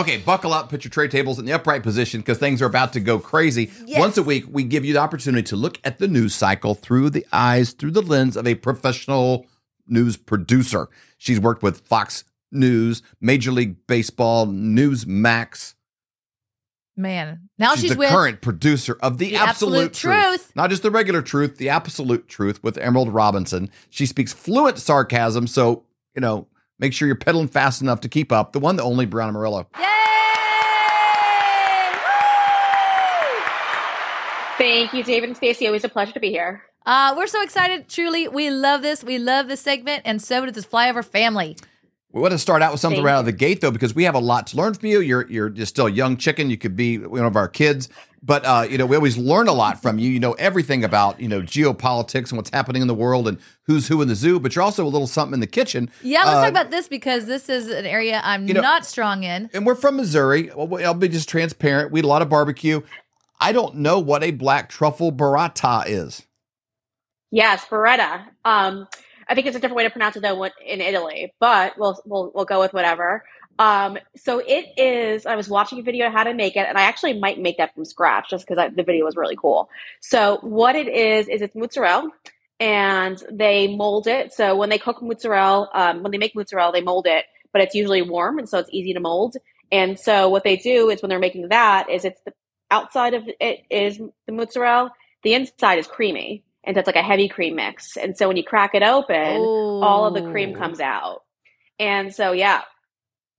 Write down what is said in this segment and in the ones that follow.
Okay, buckle up, put your tray tables in the upright position because things are about to go crazy. Yes. Once a week, we give you the opportunity to look at the news cycle through the eyes, through the lens of a professional news producer. She's worked with Fox News, Major League Baseball, Newsmax. Man, now she's, she's the with current producer of the, The absolute, Absolute truth. Truth. not just the regular truth, the absolute truth with Emerald Robinson. She speaks fluent sarcasm, so you know, make sure you're pedaling fast enough to keep up. The one, the only Breanna Morello. Yay! Thank you, David and Stacey. Always a pleasure to be here. Uh, we're so excited. Truly, we love this. We love this segment, and so does this flyover family. We want to start out with something Thank right out of the gate, though, because we have a lot to learn from you. You're you're just still a young chicken. You could be one of our kids, but uh, you know we always learn a lot from you. You know everything about you know geopolitics and what's happening in the world and who's who in the zoo. But you're also a little something in the kitchen. Yeah, let's Uh, talk about this because this is an area I'm You know- not strong in. and we're from Missouri. Well, I'll be just transparent. We eat a lot of barbecue. I don't know what a black truffle burrata is. Yes, Beretta. Um, I think it's a different way to pronounce it though in Italy, but we'll we'll we'll go with whatever. Um, so it is. I was watching a video on how to make it, and I actually might make that from scratch just because the video was really cool. So what it is is it's mozzarella, and they mold it. So when they cook mozzarella, um, when they make mozzarella, they mold it, but it's usually warm, and so it's easy to mold. And so what they do is when they're making that is it's the outside of it is the mozzarella, the inside is creamy, and it's like a heavy cream mix. And so when you crack it open, all of the cream comes out. And so yeah.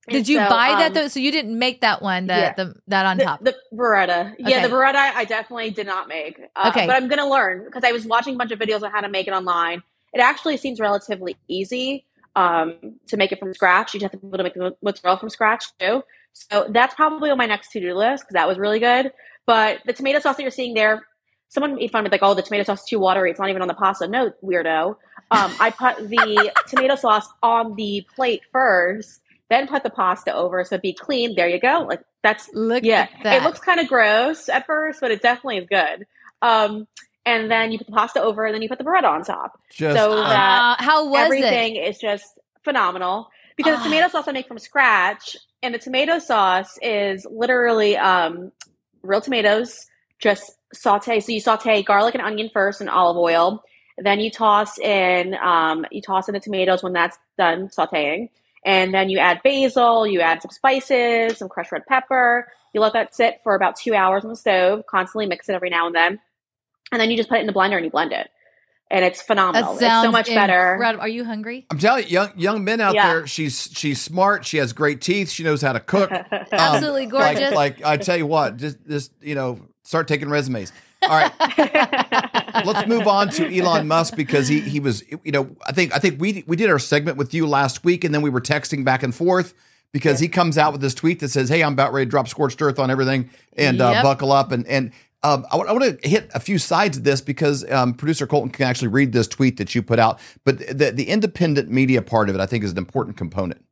Did you so, buy that um, though? So you didn't make that one, that yeah. the that on the, top. the Beretta. Yeah, the Beretta I definitely did not make. Uh, Okay. But I'm going to learn because I was watching a bunch of videos on how to make it online. It actually seems relatively easy um, to make it from scratch. You just have to be able to make the mozzarella from scratch too. So that's probably on my next to do list because that was really good. But the tomato sauce that you're seeing there, someone made fun of me like, oh, the tomato sauce is too watery. It's not even on the pasta. No, weirdo. Um, I put the tomato sauce on the plate first, then put the pasta over so it'd be clean. There you go. Like that's Look yeah, at that. it looks kind of gross at first, but it definitely is good. Um, and then you put the pasta over, and then you put the bread on top. Just So uh, that Uh, how was Everything it? is just phenomenal because Ah. the tomato sauce I make from scratch, and the tomato sauce is literally um, real tomatoes, just saute. So you saute garlic and onion first in olive oil. Then you toss in um, you toss in the tomatoes when that's done sauteing, and then you add basil. You add some spices, some crushed red pepper. You let that sit for about two hours on the stove. Constantly mix it every now and then, and then you just put it in the blender and you blend it, and it's phenomenal. It's so much better. incredible. Are you hungry? I'm telling you, young young men out Yeah. there. She's she's smart. She has great teeth. She knows how to cook. Um, Absolutely like- gorgeous. Like, I tell you what, just just you know, start taking resumes. All right, let's move on to Elon Musk because he he was you know I think I think we we did our segment with you last week and then we were texting back and forth because he comes out with this tweet that says, "Hey, I'm about ready to drop scorched earth on everything and uh, buckle up." And and um, I, want to hit a few sides of this because um, producer Colton can actually read this tweet that you put out, but the the independent media part of it I think is an important component.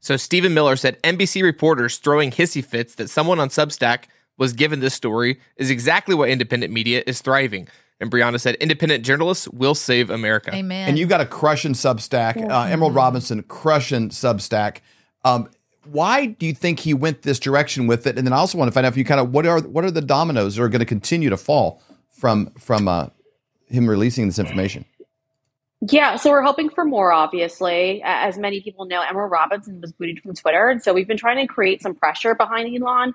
So Stephen Miller said NBC reporters throwing hissy fits that someone on Substack was given this story is exactly what independent media is thriving. And Breanna said independent journalists will save America. Amen. And you've got a crushing Substack, uh, Emerald Robinson, crushing Substack. Um, why do you think he went this direction with it? And then I also want to find out if you kind of what are what are the dominoes that are going to continue to fall from from uh, him releasing this information? Yeah, so we're hoping for more, obviously. As many people know, Emerald Robinson was booted from Twitter. And so we've been trying to create some pressure behind Elon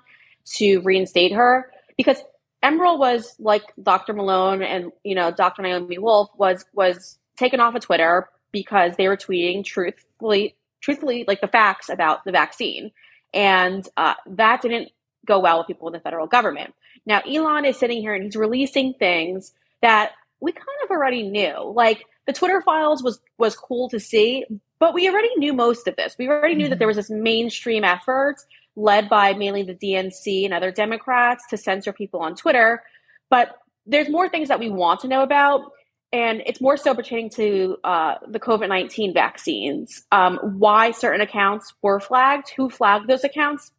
to reinstate her because Emerald was like Dr. Malone and, you know, Dr. Naomi Wolf was was taken off of Twitter because they were tweeting truthfully, truthfully, like the facts about the vaccine. And uh, that didn't go well with people in the federal government. Now, Elon is sitting here and he's releasing things that we kind of already knew. Like the Twitter files was was cool to see, but we already knew most of this. We already knew that there was this mainstream effort led by mainly the DNC and other Democrats to censor people on Twitter. But there's more things that we want to know about, and it's more so pertaining to uh, the COVID 19 vaccines. Um, why certain accounts were flagged, who flagged those accounts,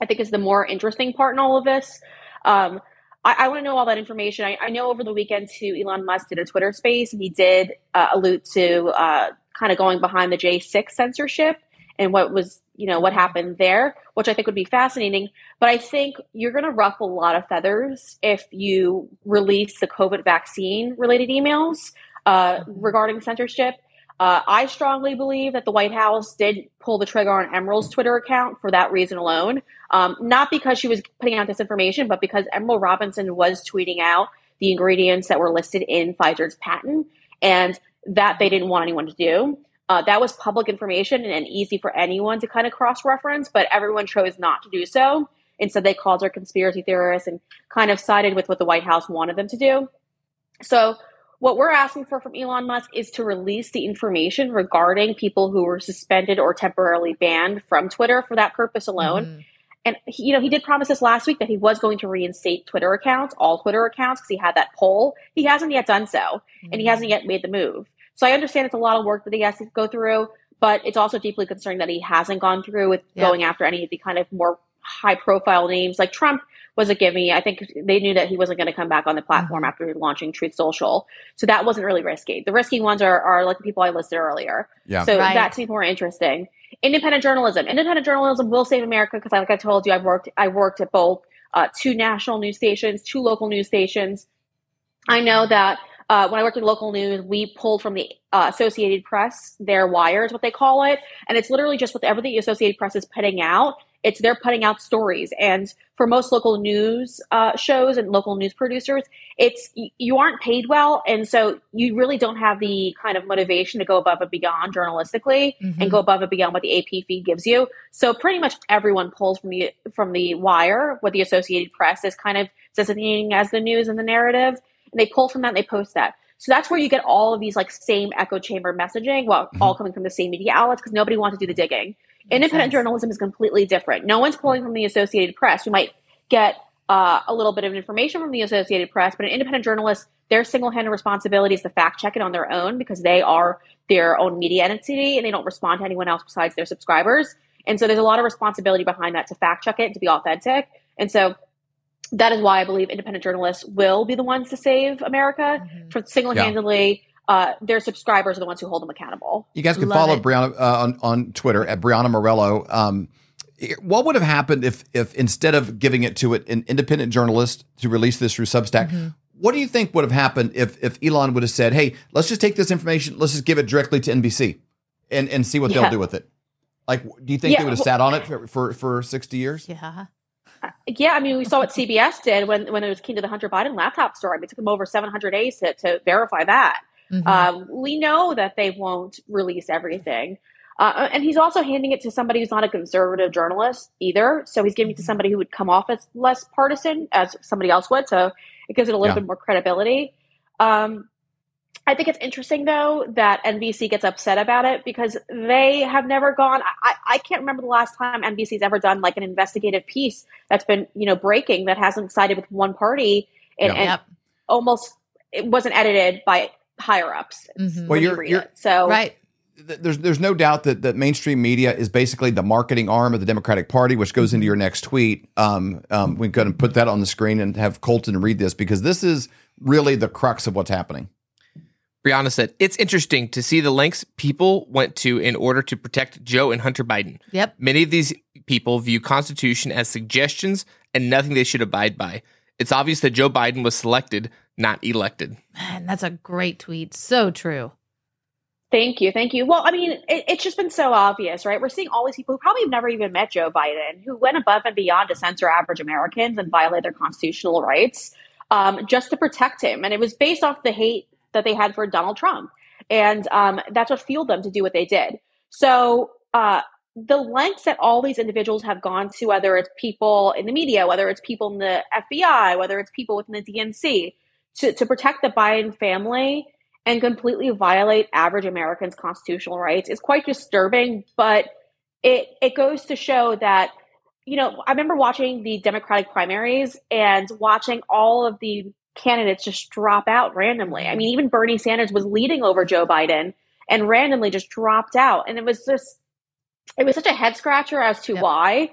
I think is the more interesting part in all of this. Um, I, I want to know all that information. I, I know over the weekend too, Elon Musk did a Twitter space, and he did uh, allude to uh, kind of going behind the J6 censorship and what was you know what happened there, which I think would be fascinating. But I think you're going to ruffle a lot of feathers if you release the COVID vaccine related emails uh, regarding censorship. Uh, I strongly believe that the White House did pull the trigger on Emerald's Twitter account for that reason alone. Um, not because she was putting out this information, but because Emerald Robinson was tweeting out the ingredients that were listed in Pfizer's patent, and that they didn't want anyone to do. Uh, that was public information and, and easy for anyone to kind of cross reference, but everyone chose not to do so. Instead, they called her conspiracy theorists and kind of sided with what the White House wanted them to do. So, what we're asking for from Elon Musk is to release the information regarding people who were suspended or temporarily banned from Twitter for that purpose alone. Mm-hmm. And he, you know, he did promise us last week that he was going to reinstate Twitter accounts, all Twitter accounts, because he had that poll. He hasn't yet done so, mm-hmm. and he hasn't yet made the move. So I understand it's a lot of work that he has to go through, but it's also deeply concerning that he hasn't gone through with yeah. going after any of the kind of more high profile names like Trump was a gimme. I think they knew that he wasn't going to come back on the platform mm-hmm. after launching Truth Social. So that wasn't really risky. The risky ones are, are like the people I listed earlier. Yeah. So right. that seems more interesting. Independent journalism. Independent journalism will save America because, like I told you, I've worked I worked at both uh, two national news stations, two local news stations. I know that uh, when I worked in local news, we pulled from the uh, Associated Press their wire is what they call it, and it's literally just whatever the Associated Press is putting out. It's they're putting out stories, and for most local news uh, shows and local news producers, it's you aren't paid well, and so you really don't have the kind of motivation to go above and beyond journalistically mm-hmm. and go above and beyond what the AP feed gives you. So pretty much everyone pulls from the from the wire what the Associated Press is kind of designating as the news and the narrative and they pull from that and they post that. So that's where you get all of these like same echo chamber messaging, well, mm-hmm. all coming from the same media outlets because nobody wants to do the digging. Makes Independent sense. journalism is completely different. No one's pulling from the Associated Press. You might get uh, a little bit of information from the Associated Press, but an independent journalist, their single-handed responsibility is to fact check it on their own because they are their own media entity and they don't respond to anyone else besides their subscribers. And so there's a lot of responsibility behind that to fact check it, to be authentic. And so that is why I believe independent journalists will be the ones to save America mm-hmm. for single handedly. Yeah. Uh, their subscribers are the ones who hold them accountable. You guys can Love follow it. Breanna uh, on, on Twitter at Breanna Morello. Um, what would have happened if, if instead of giving it to an independent journalist to release this through Substack, mm-hmm. what do you think would have happened if, if Elon would have said, "Hey, let's just take this information, let's just give it directly to NBC, and and see what yeah. they'll do with it"? Like, do you think yeah, they would have sat on it for, for, for sixty years? Yeah. Yeah, I mean, we saw what CBS did when when it was key to the Hunter Biden laptop story. I mean, it took them over 700 days to, to verify that. Mm-hmm. Um, we know that they won't release everything. Uh, and he's also handing it to somebody who's not a conservative journalist either. So he's giving it to mm-hmm. somebody who would come off as less partisan as somebody else would. So it gives it a little yeah. bit more credibility. Um, I think it's interesting though that NBC gets upset about it because they have never gone. I, I can't remember the last time NBC's ever done like an investigative piece that's been you know breaking that hasn't sided with one party and, and almost it wasn't edited by higher ups. Mm-hmm. Well, you're, you you're so right. There's there's no doubt that that mainstream media is basically the marketing arm of the Democratic Party, which goes into your next tweet. Um, um, we can put that on the screen and have Colton read this because this is really the crux of what's happening. Breanna said, It's interesting to see the lengths people went to in order to protect Joe and Hunter Biden. Yep. Many of these people view Constitution as suggestions and nothing they should abide by. It's obvious that Joe Biden was selected, not elected. Man, that's a great tweet. So true. Thank you. Thank you. Well, I mean, it, it's just been so obvious, right? We're seeing all these people who probably have never even met Joe Biden, who went above and beyond to censor average Americans and violate their constitutional rights um, just to protect him. And it was based off the hate that they had for Donald Trump. And um, that's what fueled them to do what they did. So uh, the lengths that all these individuals have gone to, whether it's people in the media, whether it's people in the FBI, whether it's people within the DNC, to, to protect the Biden family and completely violate average Americans' constitutional rights is quite disturbing. But it it goes to show that you know I remember watching the Democratic primaries and watching all of the candidates just drop out randomly. I mean, even Bernie Sanders was leading over Joe Biden and randomly just dropped out. And it was just, it was such a head scratcher as to yep. why.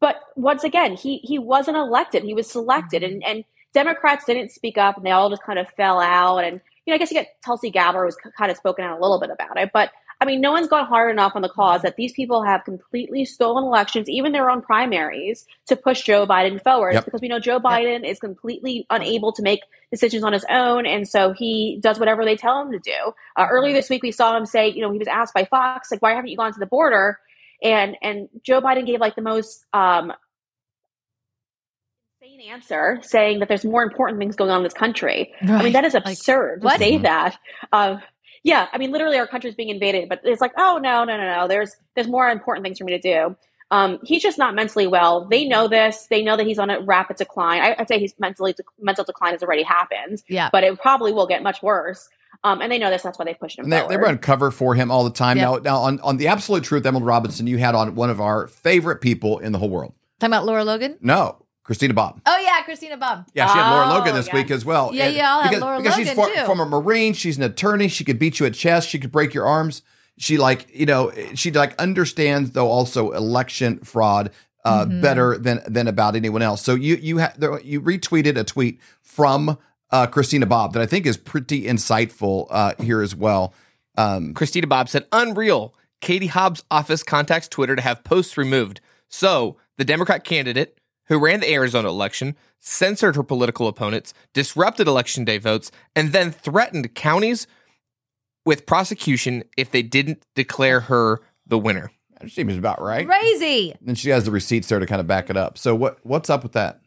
But once again, he he wasn't elected; he was selected, mm-hmm. and and Democrats didn't speak up, and they all just kind of fell out. And you know, I guess you get Tulsi Gabbard was kind of spoken out a little bit about it, but I mean, no one's gone hard enough on the cause that these people have completely stolen elections, even their own primaries, to push Joe Biden forward. Yep. Because we know Joe Biden is completely unable to make decisions on his own, and so he does whatever they tell him to do. Uh, earlier this week, we saw him say, you know, he was asked by Fox, like, "Why haven't you gone to the border?" And and Joe Biden gave like the most um, insane answer, saying that there's more important things going on in this country. I mean, that is Like, absurd what? to say that. Um, yeah, I mean, literally, our country's being invaded, but it's like, oh no, no, no, no. There's there's more important things for me to do. Um, he's just not mentally well. They know this. They know that he's on a rapid decline. I, I'd say his mentally mental decline has already happened, yeah. but it probably will get much worse. Um, and they know this. That's why they pushed him And they, forward. they run cover for him all the time. Yep. Now, now on, on the absolute truth, Emerald Robinson, you had on one of our favorite people in the whole world. Talking about Lara Logan. No, Christina Bobb. Oh yeah, Christina Bobb. Yeah, she had Lara Oh, Logan this yeah. week as well. Yeah, And yeah, I'll have because, Lara because she's Logan, for- too. from a Marine. She's an attorney. She could beat you at chess. She could break your arms. She like you know she like understands though also election fraud uh, Mhm. better than than about anyone else. So you you ha- there, you retweeted a tweet from uh, Christina Bobb that I think is pretty insightful uh, here as well. Um, Christina Bobb said, Unreal. Katie Hobbs' office contacts Twitter to have posts removed. So, the Democrat candidate who ran the Arizona election censored her political opponents, disrupted election day votes, and then threatened counties with prosecution if they didn't declare her the winner. that seems about right. Crazy. And she has the receipts there to kind of back it up. So what what's up with that?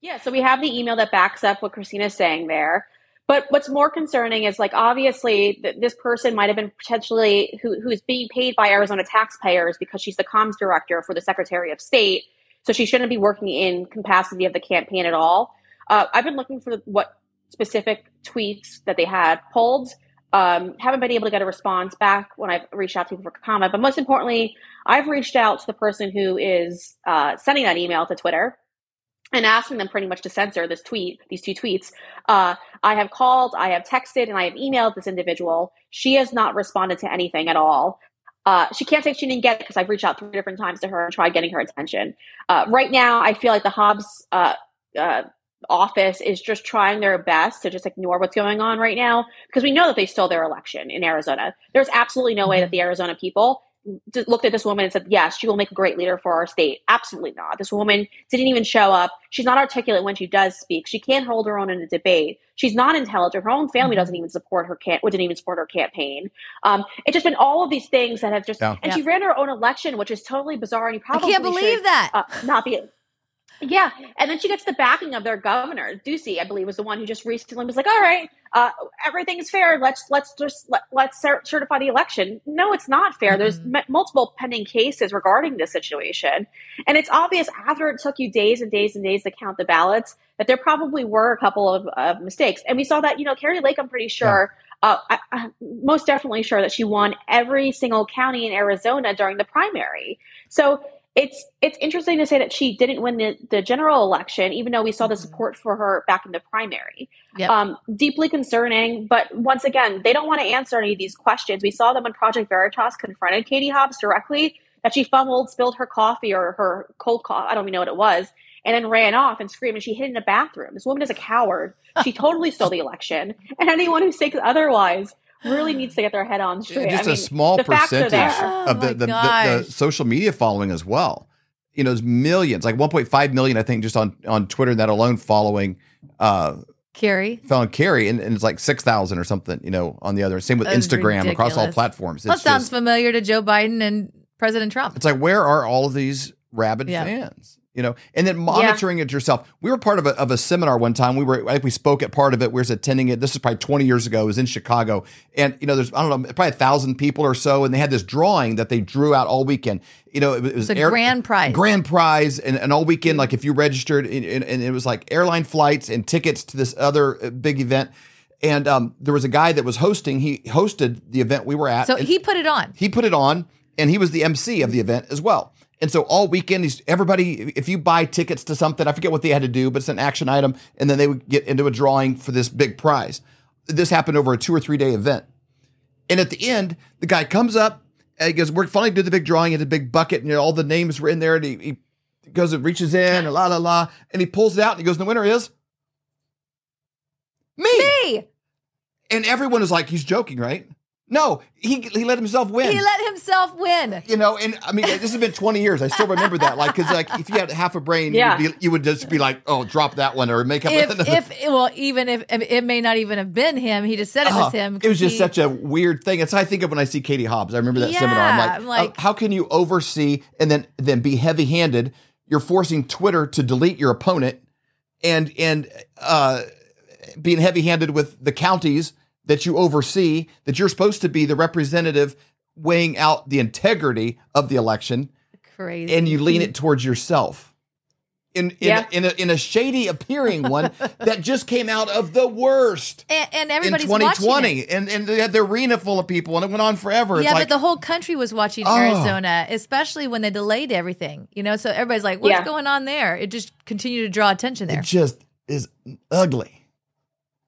Yeah, so we have the email that backs up what Christina's saying there. But what's more concerning is like obviously th- this person might have been potentially who, who's being paid by Arizona taxpayers because she's the comms director for the Secretary of State, so she shouldn't be working in capacity of the campaign at all. Uh, I've been looking for what specific tweets that they had pulled. Um, haven't been able to get a response back when I've reached out to people for comment. But most importantly, I've reached out to the person who is uh, sending that email to Twitter and asking them pretty much to censor this tweet, these two tweets. Uh, I have called, I have texted, and I have emailed this individual. She has not responded to anything at all. Uh, she can't say she didn't get it because I've reached out three different times to her and tried getting her attention. Uh, right now, I feel like the Hobbs uh, uh, office is just trying their best to just ignore what's going on right now because we know that they stole their election in Arizona. There's absolutely no way that the Arizona people looked at this woman and said, "Yes, she will make a great leader for our state." Absolutely not. This woman didn't even show up. She's not articulate when she does speak. She can't hold her own in a debate. She's not intelligent. Her own family Mhm. doesn't even support her. Can- didn't even support her campaign. Um, it's just been all of these things that have just. Yeah. And she ran her own election, which is totally bizarre. And you I probably can't believe should, that. uh, not be. Yeah, and then she gets the backing of their governor, Ducey, I believe, was the one who just recently was like, "All right, uh, everything's fair. Let's let's just let, let's cer- certify the election." No, it's not fair. There's Mhm. m- multiple pending cases regarding this situation, and it's obvious after it took you days and days and days to count the ballots that there probably were a couple of, of mistakes, and we saw that. You know, Kari Lake, I'm pretty sure. Uh, I, I'm most definitely sure that she won every single county in Arizona during the primary. So it's it's interesting to say that she didn't win the, the general election, even though we saw the Mhm. support for her back in the primary. Yep. Um, deeply concerning, but once again, they don't want to answer any of these questions. We saw them when Project Veritas confronted Katie Hobbs directly that she fumbled, spilled her coffee or her cold coffee, I don't even know what it was, and then ran off and screamed, and she hid in a bathroom. This woman is a coward. She totally stole the election, and anyone who thinks otherwise really needs to get their head on straight. just I mean, a small the percentage. Oh of the, the, the, the social media following as well. You know, there's millions, like 1.5 million, I think, just on on Twitter that alone following uh Kari. following Kari, and, and it's like six thousand or something. You know, on the other. Same with That's Instagram across all ridiculous. platforms. That sounds just, familiar to Joe Biden and President Trump. it's like where are all of these rabid Yeah. fans? You know, and then monitoring it yourself. We were part of a, of a seminar one time. We were, I think we spoke at part of it. We was attending it. This is probably 20 years ago. It was in Chicago. And, you know, there's, I don't know, probably a thousand people or so. And they had this drawing that they drew out all weekend. You know, it, was a air- grand prize. grand prize and, and all weekend like if you registered and, and, and it was like airline flights and tickets to this other uh, big event and um, there was a guy that was hosting he hosted the event we were at so he put it on. he put it on and he was the mc of the event as well and so all weekend he's everybody if you buy tickets to something i forget what they had to do but it's an action item and then they would get into a drawing for this big prize this happened over a two or three day event and at the end, the guy comes up and he goes, We're finally did the big drawing in the big bucket, and you know, all the names were in there, and he, he goes and reaches in and la la la, and he pulls it out and he goes, The winner is me. Me. And everyone is like, He's joking, right? No, he he let himself win. He let himself win. you know, and I mean, this has been 20 years. I still remember that. Like, because like if you had half a brain, Yeah. you, would be, you would just be like, oh, drop that one or make up If, another. if well, even if it may not even have been him, he just said it Uh, was him. It was just he- such a weird thing. It's how I think of when I see Katie Hobbs. I remember that Yeah, seminar. I'm like, I'm like- oh, how can you oversee and then then be heavy handed? You're forcing Twitter to delete your opponent and and uh, being heavy handed with the counties that you oversee. That you're supposed to be the representative weighing out the integrity of the election, crazy. and you lean it towards yourself. In in, Yeah. in, a, in a shady appearing one that just came out of the worst and, and in everybody's watching 2020, it. and and they had the arena full of people, and it went on forever. It's Yeah, like, but the whole country was watching Oh. Arizona, especially when they delayed everything. You know, so everybody's like, "What's Yeah. going on there?" It just continued to draw attention there. it just is ugly.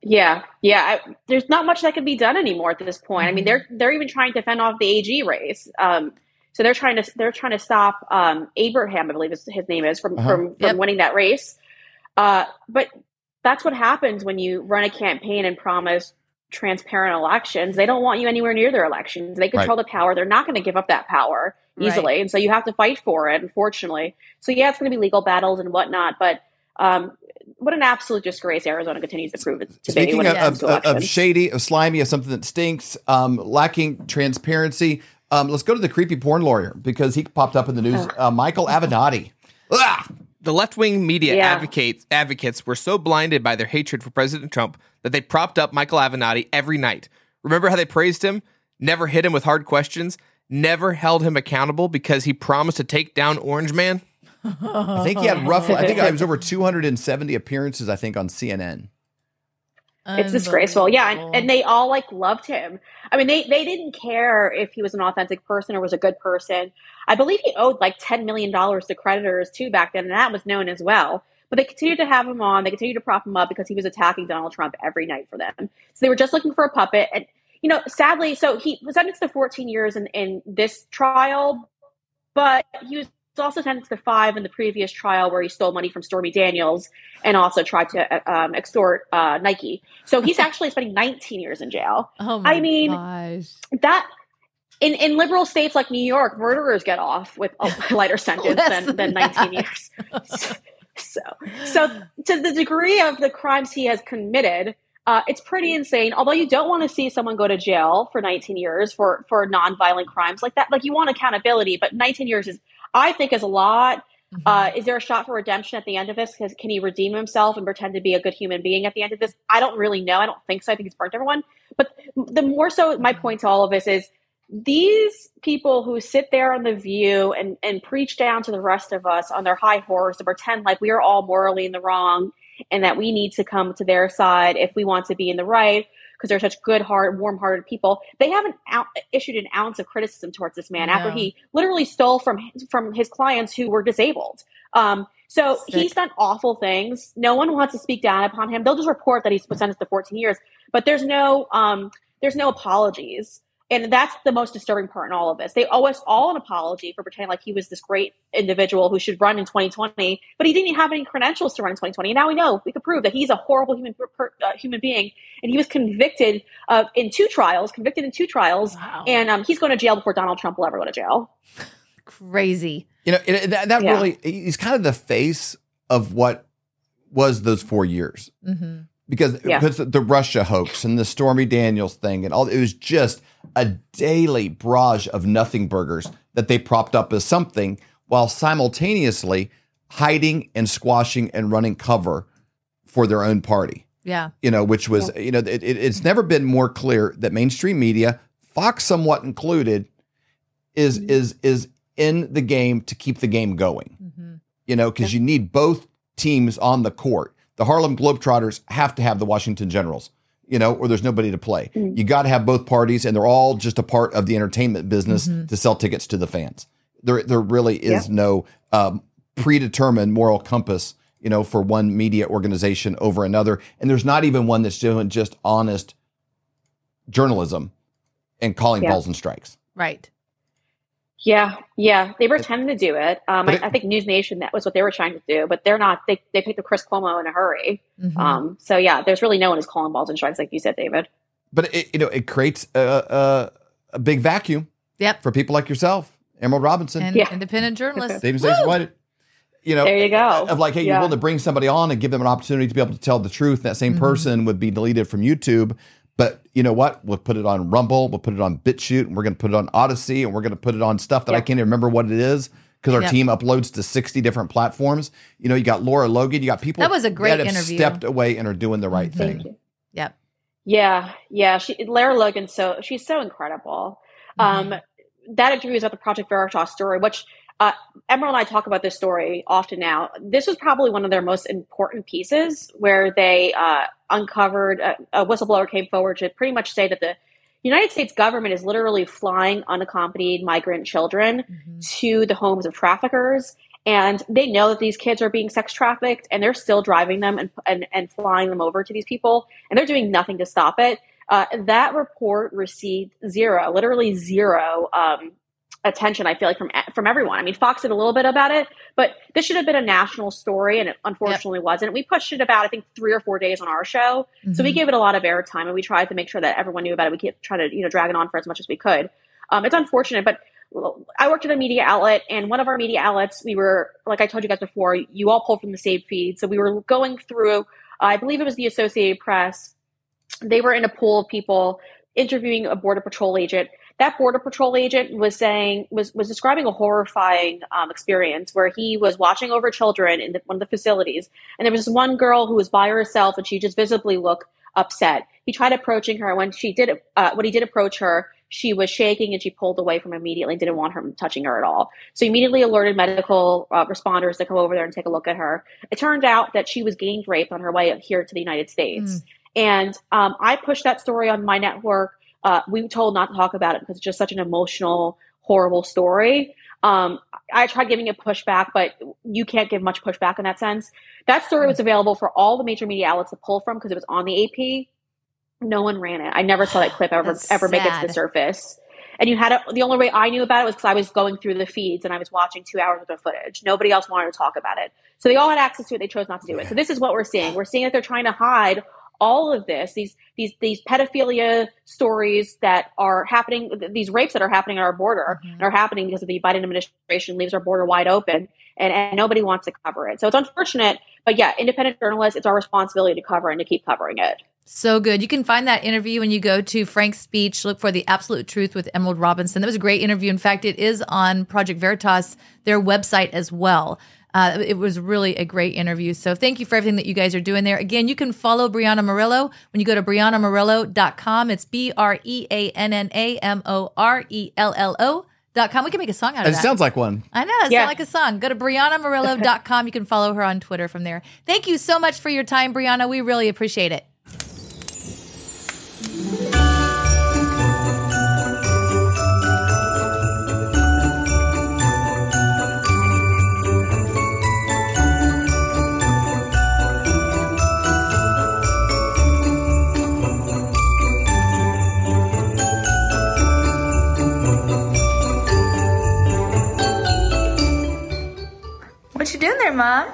Yeah, yeah. I, there's not much that can be done anymore at this point. I mean, they're they're even trying to fend off the AG race. Um, so they're trying to they're trying to stop um, Abraham, I believe is, his name is, from Uh-huh. from, from Yep. winning that race. Uh, but that's what happens when you run a campaign and promise transparent elections. They don't want you anywhere near their elections. They control the power. They're not going to give up that power easily, Right. and so you have to fight for it. Unfortunately, so yeah, it's going to be legal battles and whatnot, but. Um, what an absolute disgrace Arizona continues to prove it to be Speaking when of, of, of shady, of slimy, of something that stinks, um, lacking transparency, um, let's go to the creepy porn lawyer because he popped up in the news. Uh, Michael Avenatti. Ugh! The left wing media Yeah. advocates advocates were so blinded by their hatred for President Trump that they propped up Michael Avenatti every night. Remember how they praised him, never hit him with hard questions, never held him accountable because he promised to take down Orange Man? I think he had roughly. I think it was over 270 appearances. I think on CNN. It's disgraceful. Yeah, and, and they all like loved him. I mean, they they didn't care if he was an authentic person or was a good person. I believe he owed like ten million dollars to creditors too back then, and that was known as well. But they continued to have him on. They continued to prop him up because he was attacking Donald Trump every night for them. So they were just looking for a puppet. And you know, sadly, so he was sentenced to 14 years in, in this trial, but he was also sentenced to five in the previous trial where he stole money from Stormy Daniels and also tried to um, extort uh, Nike. So he's actually spending 19 years in jail. Oh my I mean, gosh. That in, in liberal states like New York, murderers get off with a lighter sentence than, than than 19 that. years. So, so to the degree of the crimes he has committed, uh, it's pretty insane. Although you don't want to see someone go to jail for 19 years for for nonviolent crimes like that, like you want accountability, but 19 years is, I think, is a lot. Mm-hmm. Uh, is there a shot for redemption at the end of this? 'Cause Can he redeem himself and pretend to be a good human being at the end of this? I don't really know. I don't think so. I think he's burnt everyone. But the more so, my point to all of this is these people who sit there on the view and, and preach down to the rest of us on their high horse and pretend like we are all morally in the wrong and that we need to come to their side if we want to be in the right because they're such good heart warm hearted people. They haven't out, issued an ounce of criticism towards this man after he literally stole from from his clients who were disabled. Um, so Sick. he's done awful things. No one wants to speak down upon him. They'll just report that he's sentenced to 14 years but there's no um, there's no apologies and that's the most disturbing part in all of this. They owe us all an apology for pretending like he was this great individual who should run in 2020, but he didn't even have any credentials to run in 2020. And now we know we can prove that he's a horrible human per, uh, human being, and he was convicted uh, in two trials, convicted in two trials, Wow. and um, he's going to jail before Donald Trump will ever go to jail. Crazy. You know, it, that, that Yeah. really, he's kind of the face of what was those four years. hmm because Yeah. because the Russia hoax and the Stormy Daniels thing and all it was just a daily barrage of nothing burgers that they propped up as something while simultaneously hiding and squashing and running cover for their own party. Yeah. You know, which was you know it, it- it's never been more clear that mainstream media, Fox somewhat included, is is is in the game to keep the game going hmm you know, because you need both teams on the court. The Harlem Globetrotters have to have the Washington Generals, you know, or there's nobody to play. Mm. You got to have both parties, and they're all just a part of the entertainment business Mhm. to sell tickets to the fans. There, there really is no um, predetermined moral compass, you know, for one media organization over another, and there's not even one that's doing just honest journalism and calling Yeah. balls and strikes. Right. Yeah, yeah, they pretended to do it. Um, I, it- I think News Nation that was what they were trying to do, but they're not. They they picked up Chris Cuomo in a hurry. Mhm. Um, so yeah, there's really no one who's calling balls and strikes like you said, David. but it, you know, it creates a, a, a big vacuum Yep. for people like yourself, Emerald Robinson, And Yeah. independent journalist, Stephen Stacy Woo! White. You know, There you go. Of like, hey, you're Yeah. willing to bring somebody on and give them an opportunity to be able to tell the truth. That same person would be deleted from YouTube. But you know what? We'll put it on Rumble, we'll put it on BitChute, and we're going to put it on Odysee, and we're going to put it on stuff that I can't even remember what it is because our Yep. team uploads to 60 different platforms. You know, you got Lara Logan, you got people That was a great that have interview. stepped away and are doing the right Thank thing. you. Yep. Yeah, yeah. She Lara Logan, so she's so incredible. Mm-hmm. Um, that interview is about the Project Veritas story, which uh, Emerald and I talk about this story often now. This was probably one of their most important pieces where they uh, uncovered a, a whistleblower came forward to pretty much say that the United States government is literally flying unaccompanied migrant children Mhm. to the homes of traffickers. And they know that these kids are being sex trafficked, and they're still driving them and, and, and flying them over to these people, and they're doing nothing to stop it. Uh, that report received zero, literally zero um, attention. I feel like from from everyone. I mean, Fox did a little bit about it, but this should have been a national story, and it unfortunately wasn't. We pushed it about I think three or four days on our show, so we Mhm. gave it a lot of airtime, and we tried to make sure that everyone knew about it. We kept trying to you know drag it on for as much as we could. Um, it's unfortunate, but I worked at a media outlet, and one of our media outlets, we were like I told you guys before, you all pulled from the same feed, so we were going through. I believe it was the Associated Press. They were in a pool of people interviewing a border patrol agent. That border patrol agent was saying was was describing a horrifying um, experience where he was watching over children in the, one of the facilities, and there was this one girl who was by herself, and she just visibly looked upset. He tried approaching her. And when she did, uh, when he did approach her, she was shaking and she pulled away from him immediately. Didn't want him touching her at all. So he immediately alerted medical uh, responders to come over there and take a look at her. It turned out that she was gang raped on her way here to the United States. And um, I pushed that story on my network. Uh, we were told not to talk about it because it's just such an emotional, horrible story. Um, I tried giving it pushback, but you can't give much pushback in that sense. That story was available for all the major media outlets to pull from because it was on the AP. No one ran it. I never saw that clip ever That's ever make it to the surface. And you had a, the only way I knew about it was because I was going through the feeds and I was watching two hours of footage. Nobody else wanted to talk about it, so they all had access to it. They chose not to do it. So this is what we're seeing. We're seeing that they're trying to hide all of this these these these pedophilia stories that are happening these rapes that are happening at our border Mhm. are happening because of the Biden administration leaves our border wide open and, and nobody wants to cover it so it's unfortunate but yeah independent journalists it's our responsibility to cover and to keep covering it So good. You can find that interview when you go to FrankSpeech. Look for the absolute truth with Emerald Robinson. That was a great interview. In fact, it is on Project Veritas, their website as well. Uh, it was really a great interview. So thank you for everything that you guys are doing there. Again, you can follow Breanna Morello when you go to breannamorello.com. It's B R E A N N A M O R E L L O. Dot com. We can make a song out of It that. sounds like one. I know. It Yeah. not like a song. Go to BreannaMorello.com. You can follow her on Twitter from there. Thank you so much for your time, Breanna. We really appreciate it. You doing there, Mom?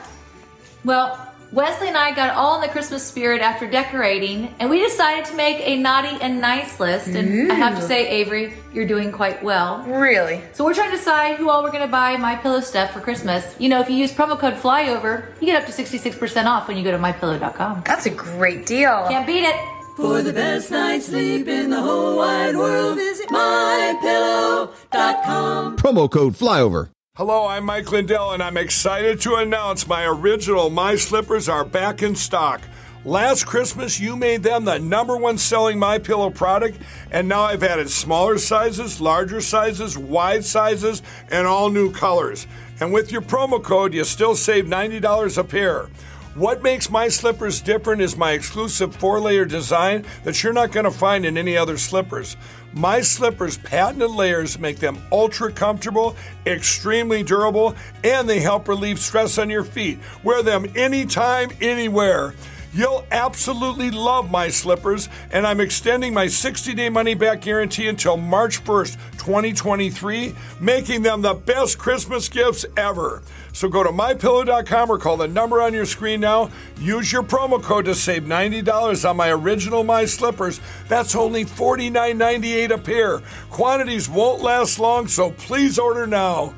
Well, Wesley and I got all in the Christmas spirit after decorating, and we decided to make a naughty and nice list. And I have to say, Avery, you're doing quite well. Really? So we're trying to decide who all we're going to buy My Pillow stuff for Christmas. You know, if you use promo code FLYOVER, you get up to 66% off when you go to mypillow.com. That's a great deal. Can't beat it. For the best night's sleep in the whole wide world, visit mypillow.com. Promo code flyover. Hello, I'm Mike Lindell, and I'm excited to announce my original My Slippers are back in stock. Last Christmas, you made them the number one selling My Pillow product, and now I've added smaller sizes, larger sizes, wide sizes, and all new colors. And with your promo code, you still save $90 a pair. What makes my slippers different is my exclusive four layer design that you're not going to find in any other slippers. My slippers' patented layers make them ultra comfortable, extremely durable, and they help relieve stress on your feet. Wear them anytime, anywhere. You'll absolutely love my slippers, and I'm extending my 60 day money back guarantee until March 1st, 2023, making them the best Christmas gifts ever. So go to mypillow.com or call the number on your screen now. Use your promo code to save $90 on my original My Slippers. That's only $49.98 a pair. Quantities won't last long, so please order now.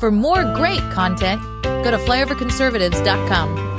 For more great content, go to flyoverconservatives.com.